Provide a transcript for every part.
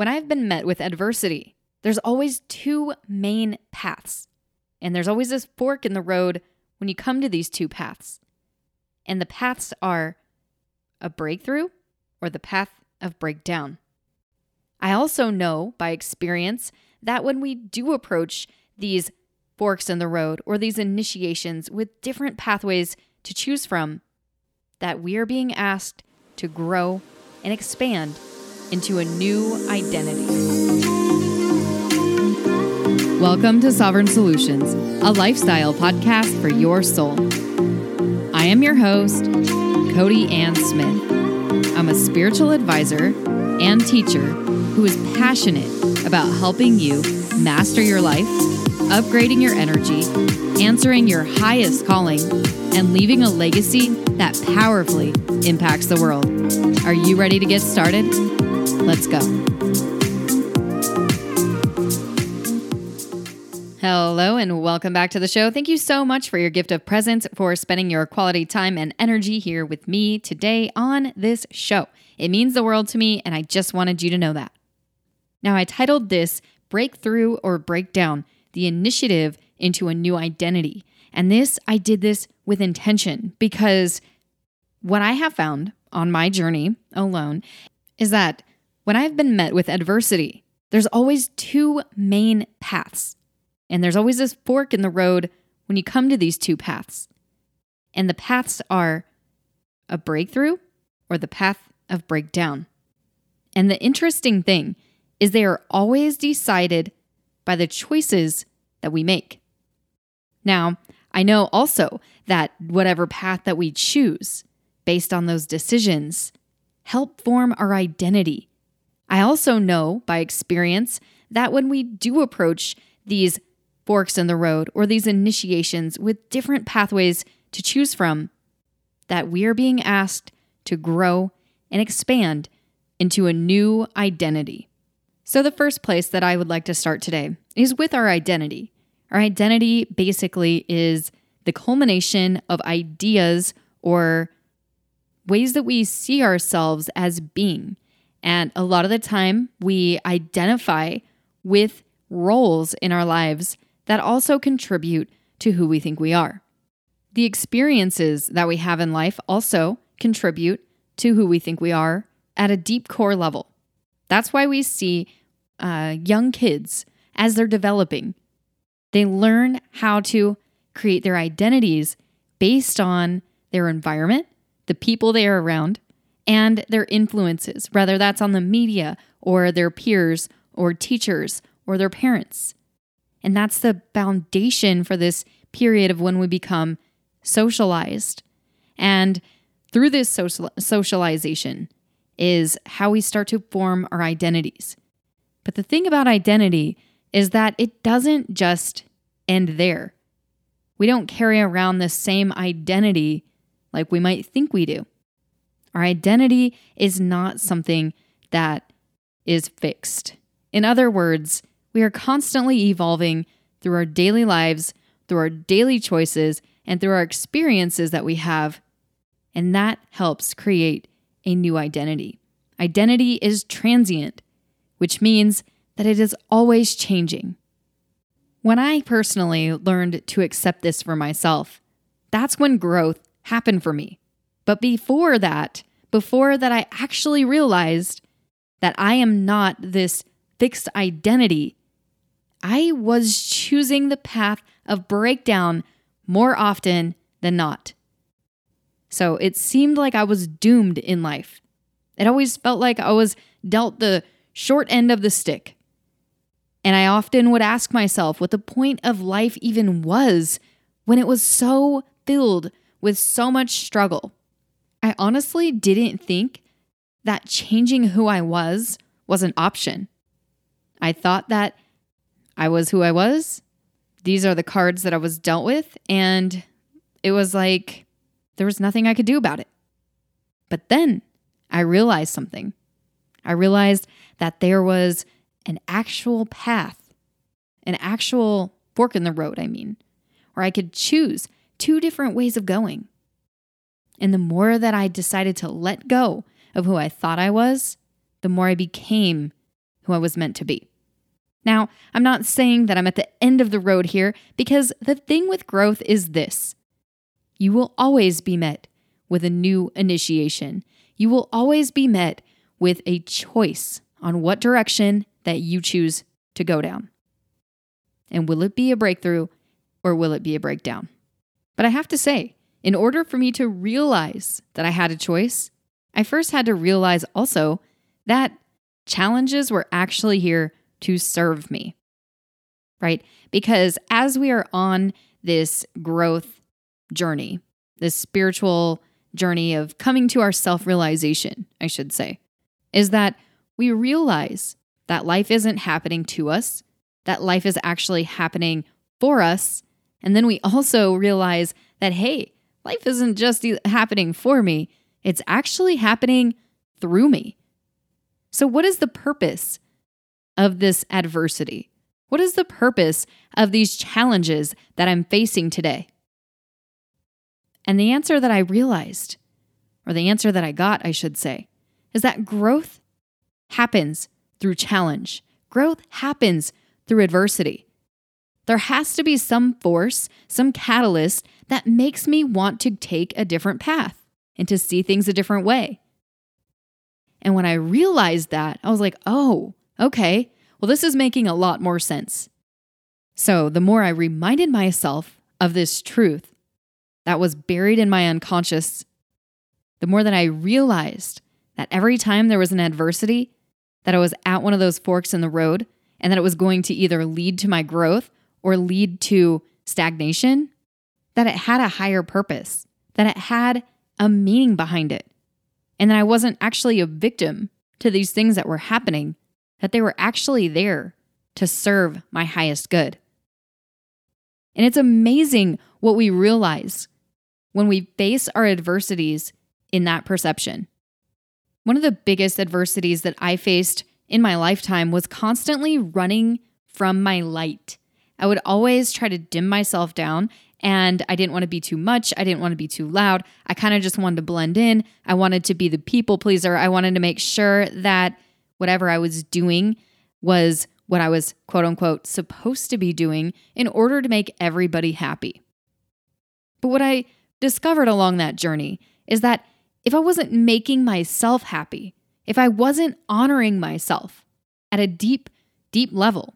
When I've been met with adversity, there's always two main paths. And there's always this fork in the road when you come to these two paths. And the paths are a breakthrough or the path of breakdown. I also know by experience that when we do approach these forks in the road or these initiations with different pathways to choose from, that we are being asked to grow and expand into a new identity. Welcome to Sovereign Solutions, a lifestyle podcast for your soul. I am your host, Cody Ann Smith. I'm a spiritual advisor and teacher who is passionate about helping you master your life, upgrading your energy, answering your highest calling, and leaving a legacy that powerfully impacts the world. Are you ready to get started? Let's go. Hello, and welcome back to the show. Thank you so much for your gift of presence, for spending your quality time and energy here with me today on this show. It means the world to me, and I just wanted you to know that. Now, I titled this Breakthrough or Breakdown the initiative into a new identity. And this, I did this with intention because what I have found on my journey alone is that when I've been met with adversity, there's always two main paths. And there's always this fork in the road when you come to these two paths. And the paths are a breakthrough or the path of breakdown. And the interesting thing is they are always decided by the choices that we make. Now, I know also that whatever path that we choose based on those decisions help form our identity I also know by experience that when we do approach these forks in the road or these initiations with different pathways to choose from, that we are being asked to grow and expand into a new identity. So, the first place that I would like to start today is with our identity. Our identity basically is the culmination of ideas or ways that we see ourselves as being. And a lot of the time, we identify with roles in our lives that also contribute to who we think we are. The experiences that we have in life also contribute to who we think we are at a deep core level. That's why we see uh, young kids as they're developing. They learn how to create their identities based on their environment, the people they are around, and their influences, whether that's on the media or their peers or teachers or their parents. And that's the foundation for this period of when we become socialized. And through this social- socialization is how we start to form our identities. But the thing about identity is that it doesn't just end there. We don't carry around the same identity like we might think we do. Our identity is not something that is fixed. In other words, we are constantly evolving through our daily lives, through our daily choices, and through our experiences that we have. And that helps create a new identity. Identity is transient, which means that it is always changing. When I personally learned to accept this for myself, that's when growth happened for me. But before that, before that, I actually realized that I am not this fixed identity, I was choosing the path of breakdown more often than not. So it seemed like I was doomed in life. It always felt like I was dealt the short end of the stick. And I often would ask myself what the point of life even was when it was so filled with so much struggle. I honestly didn't think that changing who I was was an option. I thought that I was who I was. These are the cards that I was dealt with. And it was like there was nothing I could do about it. But then I realized something. I realized that there was an actual path, an actual fork in the road, I mean, where I could choose two different ways of going. And the more that I decided to let go of who I thought I was, the more I became who I was meant to be. Now, I'm not saying that I'm at the end of the road here because the thing with growth is this you will always be met with a new initiation. You will always be met with a choice on what direction that you choose to go down. And will it be a breakthrough or will it be a breakdown? But I have to say, in order for me to realize that I had a choice, I first had to realize also that challenges were actually here to serve me, right? Because as we are on this growth journey, this spiritual journey of coming to our self realization, I should say, is that we realize that life isn't happening to us, that life is actually happening for us. And then we also realize that, hey, life isn't just happening for me, it's actually happening through me. So, what is the purpose of this adversity? What is the purpose of these challenges that I'm facing today? And the answer that I realized, or the answer that I got, I should say, is that growth happens through challenge. Growth happens through adversity. There has to be some force, some catalyst that makes me want to take a different path and to see things a different way. And when I realized that, I was like, oh, okay, well, this is making a lot more sense. So the more I reminded myself of this truth that was buried in my unconscious, the more that I realized that every time there was an adversity, that I was at one of those forks in the road and that it was going to either lead to my growth or lead to stagnation, that it had a higher purpose, that it had a meaning behind it, and that I wasn't actually a victim to these things that were happening, that they were actually there to serve my highest good. And it's amazing what we realize when we face our adversities in that perception. One of the biggest adversities that I faced in my lifetime was constantly running from my light. I would always try to dim myself down and I didn't want to be too much. I didn't want to be too loud. I kind of just wanted to blend in. I wanted to be the people pleaser. I wanted to make sure that whatever I was doing was what I was quote unquote supposed to be doing in order to make everybody happy. But what I discovered along that journey is that if I wasn't making myself happy, if I wasn't honoring myself at a deep, deep level,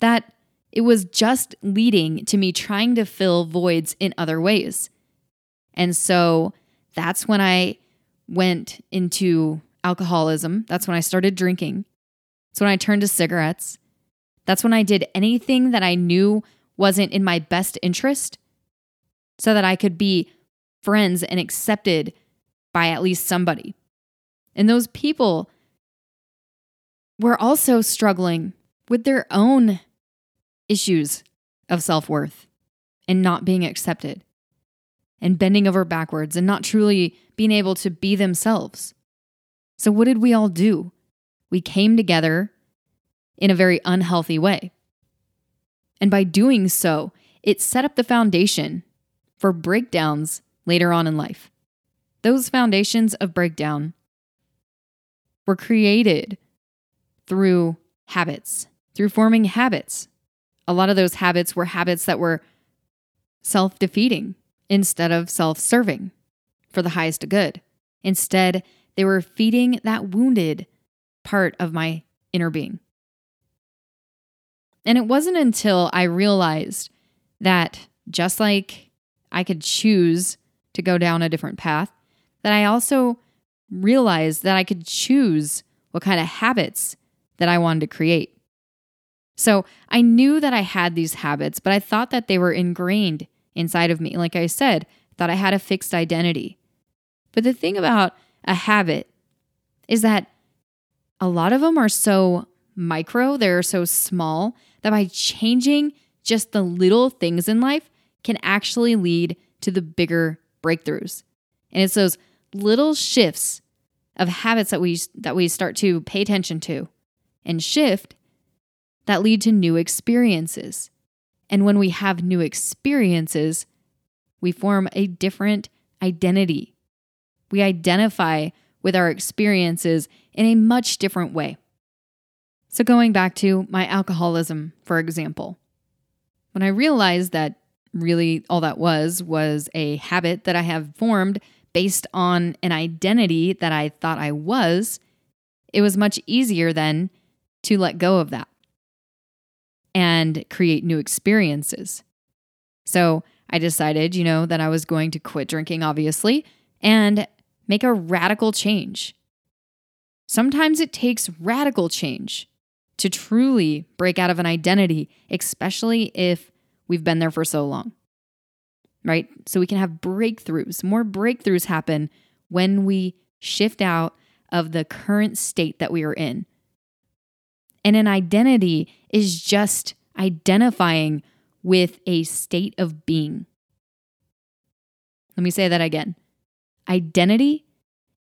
that it was just leading to me trying to fill voids in other ways. And so that's when I went into alcoholism. That's when I started drinking. That's when I turned to cigarettes. That's when I did anything that I knew wasn't in my best interest so that I could be friends and accepted by at least somebody. And those people were also struggling with their own issues of self worth and not being accepted and bending over backwards and not truly being able to be themselves. So, what did we all do? We came together in a very unhealthy way. And by doing so, it set up the foundation for breakdowns later on in life. Those foundations of breakdown were created through habits, through forming habits. A lot of those habits were habits that were self defeating instead of self serving for the highest good. Instead, they were feeding that wounded part of my inner being. And it wasn't until I realized that just like I could choose to go down a different path, that I also realized that I could choose what kind of habits that I wanted to create. So I knew that I had these habits, but I thought that they were ingrained inside of me. Like I said, thought I had a fixed identity. But the thing about a habit is that a lot of them are so micro, they're so small that by changing just the little things in life can actually lead to the bigger breakthroughs. And it's those little shifts of habits that we that we start to pay attention to and shift that lead to new experiences. And when we have new experiences, we form a different identity. We identify with our experiences in a much different way. So, going back to my alcoholism, for example, when I realized that really all that was was a habit that I have formed based on an identity that I thought I was, it was much easier then to let go of that and create new experiences. So I decided, you know, that I was going to quit drinking, obviously, and make a radical change. Sometimes it takes radical change to truly break out of an identity, especially if we've been there for so long. Right? So we can have breakthroughs. More breakthroughs happen when we shift out of the current state that we are in. And an identity is just identifying with a state of being. Let me say that again. Identity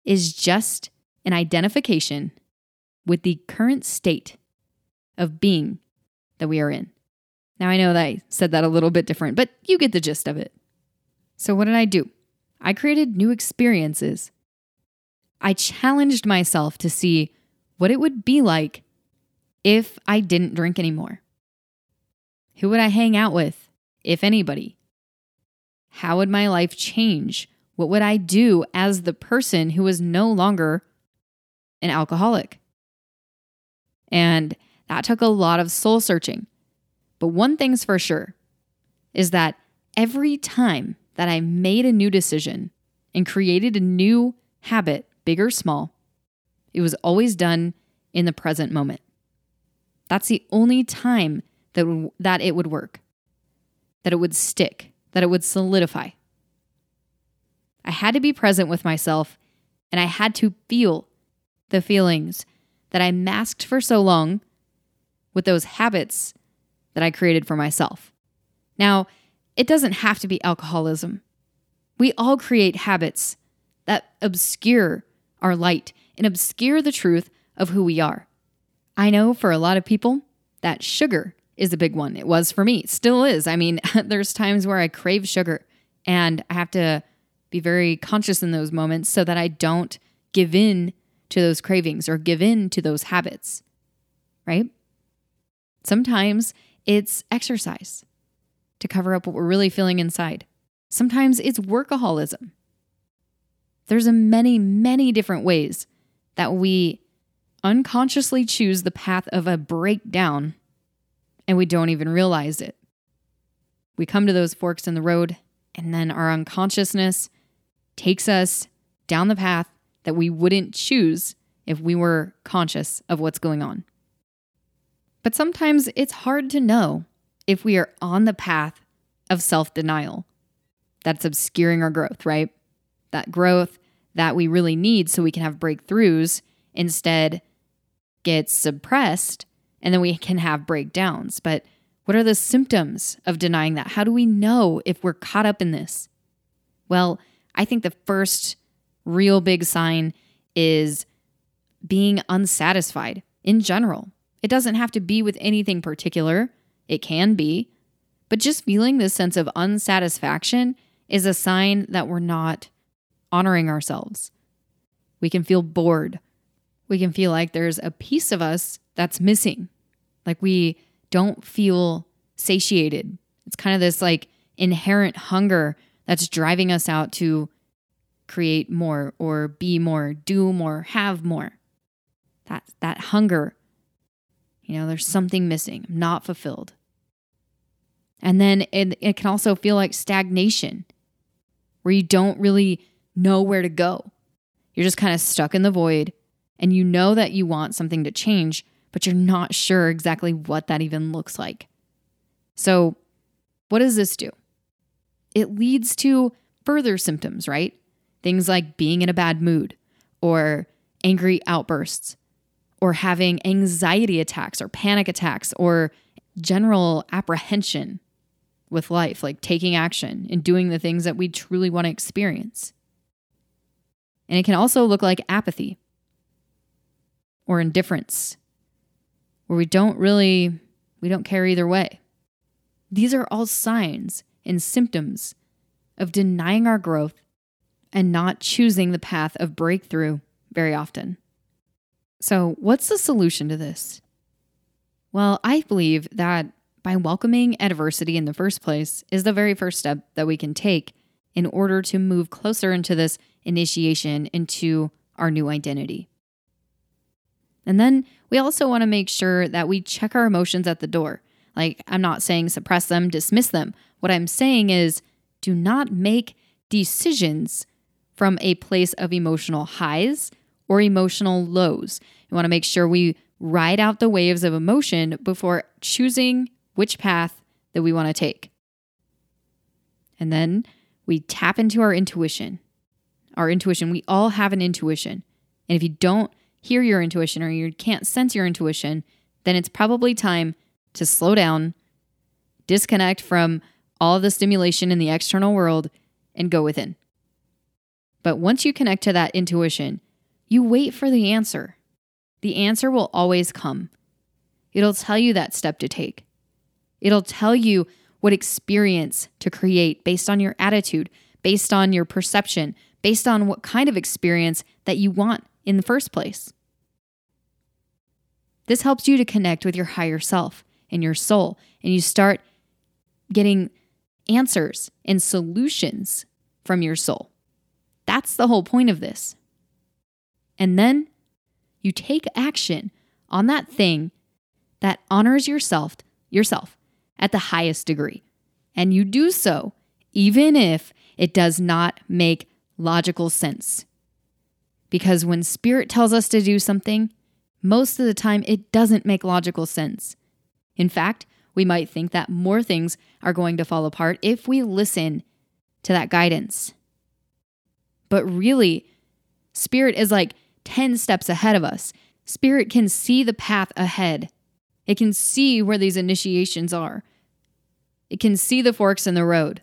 is just an identification with the current state of being that we are in. Now, I know that I said that a little bit different, but you get the gist of it. So, what did I do? I created new experiences. I challenged myself to see what it would be like if I didn't drink anymore. Who would I hang out with, if anybody? How would my life change? What would I do as the person who was no longer an alcoholic? And that took a lot of soul searching. But one thing's for sure is that every time that I made a new decision and created a new habit, big or small, it was always done in the present moment. That's the only time that, that it would work, that it would stick, that it would solidify. I had to be present with myself and I had to feel the feelings that I masked for so long with those habits that I created for myself. Now, it doesn't have to be alcoholism. We all create habits that obscure our light and obscure the truth of who we are. I know for a lot of people that sugar is a big one. It was for me, still is. I mean, there's times where I crave sugar and I have to be very conscious in those moments so that I don't give in to those cravings or give in to those habits, right? Sometimes it's exercise to cover up what we're really feeling inside. Sometimes it's workaholism. There's a many, many different ways that we unconsciously choose the path of a breakdown and we don't even realize it. We come to those forks in the road, and then our unconsciousness takes us down the path that we wouldn't choose if we were conscious of what's going on. But sometimes it's hard to know if we are on the path of self denial that's obscuring our growth, right? That growth that we really need so we can have breakthroughs instead gets suppressed and then we can have breakdowns. But what are the symptoms of denying that? How do we know if we're caught up in this? Well, I think the first real big sign is being unsatisfied in general. It doesn't have to be with anything particular, it can be, but just feeling this sense of unsatisfaction is a sign that we're not honoring ourselves. We can feel bored. We can feel like there's a piece of us that's missing, like we don't feel satiated. It's kind of this like inherent hunger that's driving us out to create more or be more, do more, have more. That that hunger you know, there's something missing, not fulfilled. And then it, it can also feel like stagnation, where you don't really know where to go. You're just kind of stuck in the void and you know that you want something to change, but you're not sure exactly what that even looks like. So, what does this do? It leads to further symptoms, right? Things like being in a bad mood or angry outbursts, or having anxiety attacks or panic attacks or general apprehension with life, like taking action and doing the things that we truly want to experience. And it can also look like apathy or indifference, where we don't really we don't care either way. These are all signs and symptoms of denying our growth and not choosing the path of breakthrough very often. So, what's the solution to this? Well, I believe that by welcoming adversity in the first place is the very first step that we can take in order to move closer into this initiation into our new identity. And then we also want to make sure that we check our emotions at the door. Like, I'm not saying suppress them, dismiss them. What I'm saying is do not make decisions from a place of emotional highs or emotional lows. We want to make sure we ride out the waves of emotion before choosing which path that we want to take. And then we tap into our intuition. Our intuition, we all have an intuition. And if you don't hear your intuition or you can't sense your intuition, then it's probably time to slow down, disconnect from all the stimulation in the external world, and go within. But once you connect to that intuition, you wait for the answer. The answer will always come. It'll tell you that step to take. It'll tell you what experience to create based on your attitude, based on your perception, based on what kind of experience that you want in the first place. This helps you to connect with your higher self and your soul, and you start getting answers and solutions from your soul. That's the whole point of this. And then you take action on that thing that honors yourself, yourself at the highest degree. And you do so even if it does not make logical sense. Because when spirit tells us to do something, most of the time it doesn't make logical sense. In fact, we might think that more things are going to fall apart if we listen to that guidance. But really, spirit is like 10 steps ahead of us. Spirit can see the path ahead it can see where these initiations are. It can see the forks in the road.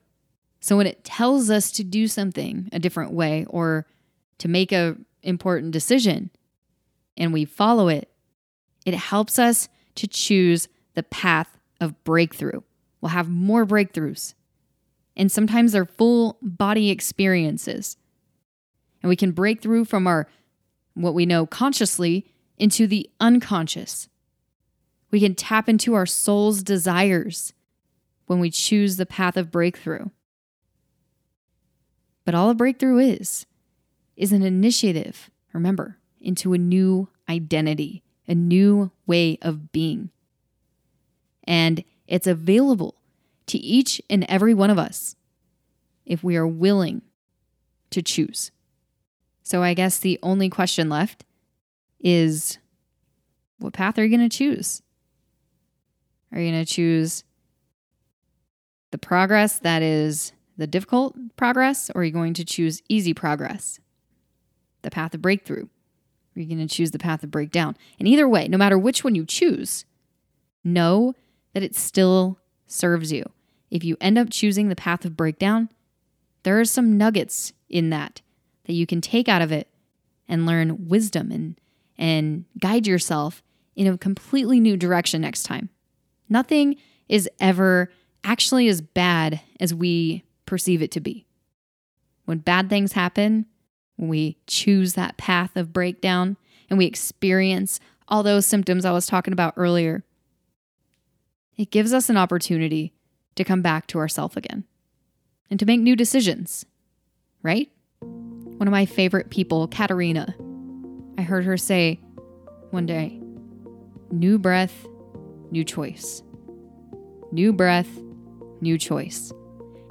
So when it tells us to do something a different way or to make a important decision and we follow it, it helps us to choose the path of breakthrough. We'll have more breakthroughs. And sometimes they're full body experiences. And we can break through from our what we know consciously into the unconscious. We can tap into our soul's desires when we choose the path of breakthrough. But all a breakthrough is, is an initiative, remember, into a new identity, a new way of being. And it's available to each and every one of us if we are willing to choose. So I guess the only question left is what path are you going to choose? Are you going to choose the progress that is the difficult progress, or are you going to choose easy progress? The path of breakthrough. Are you going to choose the path of breakdown? And either way, no matter which one you choose, know that it still serves you. If you end up choosing the path of breakdown, there are some nuggets in that that you can take out of it and learn wisdom and and guide yourself in a completely new direction next time. Nothing is ever actually as bad as we perceive it to be. When bad things happen, when we choose that path of breakdown and we experience all those symptoms I was talking about earlier, it gives us an opportunity to come back to ourself again and to make new decisions, right? One of my favorite people, Katarina, I heard her say one day, new breath, new choice. New breath, new choice.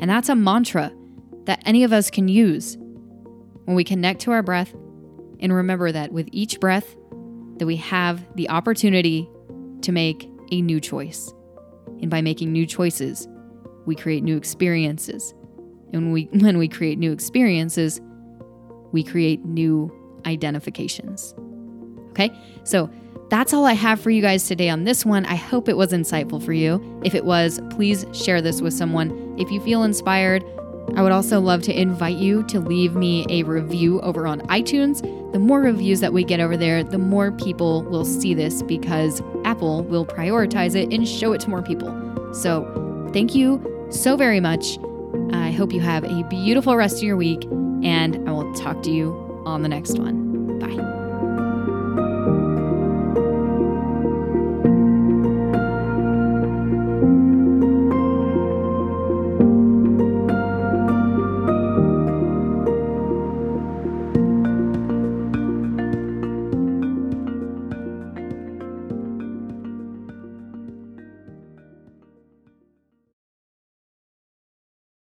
And that's a mantra that any of us can use when we connect to our breath and remember that with each breath that we have the opportunity to make a new choice. And by making new choices, we create new experiences. And we, when we create new experiences, we create new identifications. Okay? So that's all I have for you guys today on this one. I hope it was insightful for you. If it was, please share this with someone. If you feel inspired, I would also love to invite you to leave me a review over on iTunes. The more reviews that we get over there, the more people will see this because Apple will prioritize it and show it to more people. So, thank you so very much. I hope you have a beautiful rest of your week, and I will talk to you on the next one.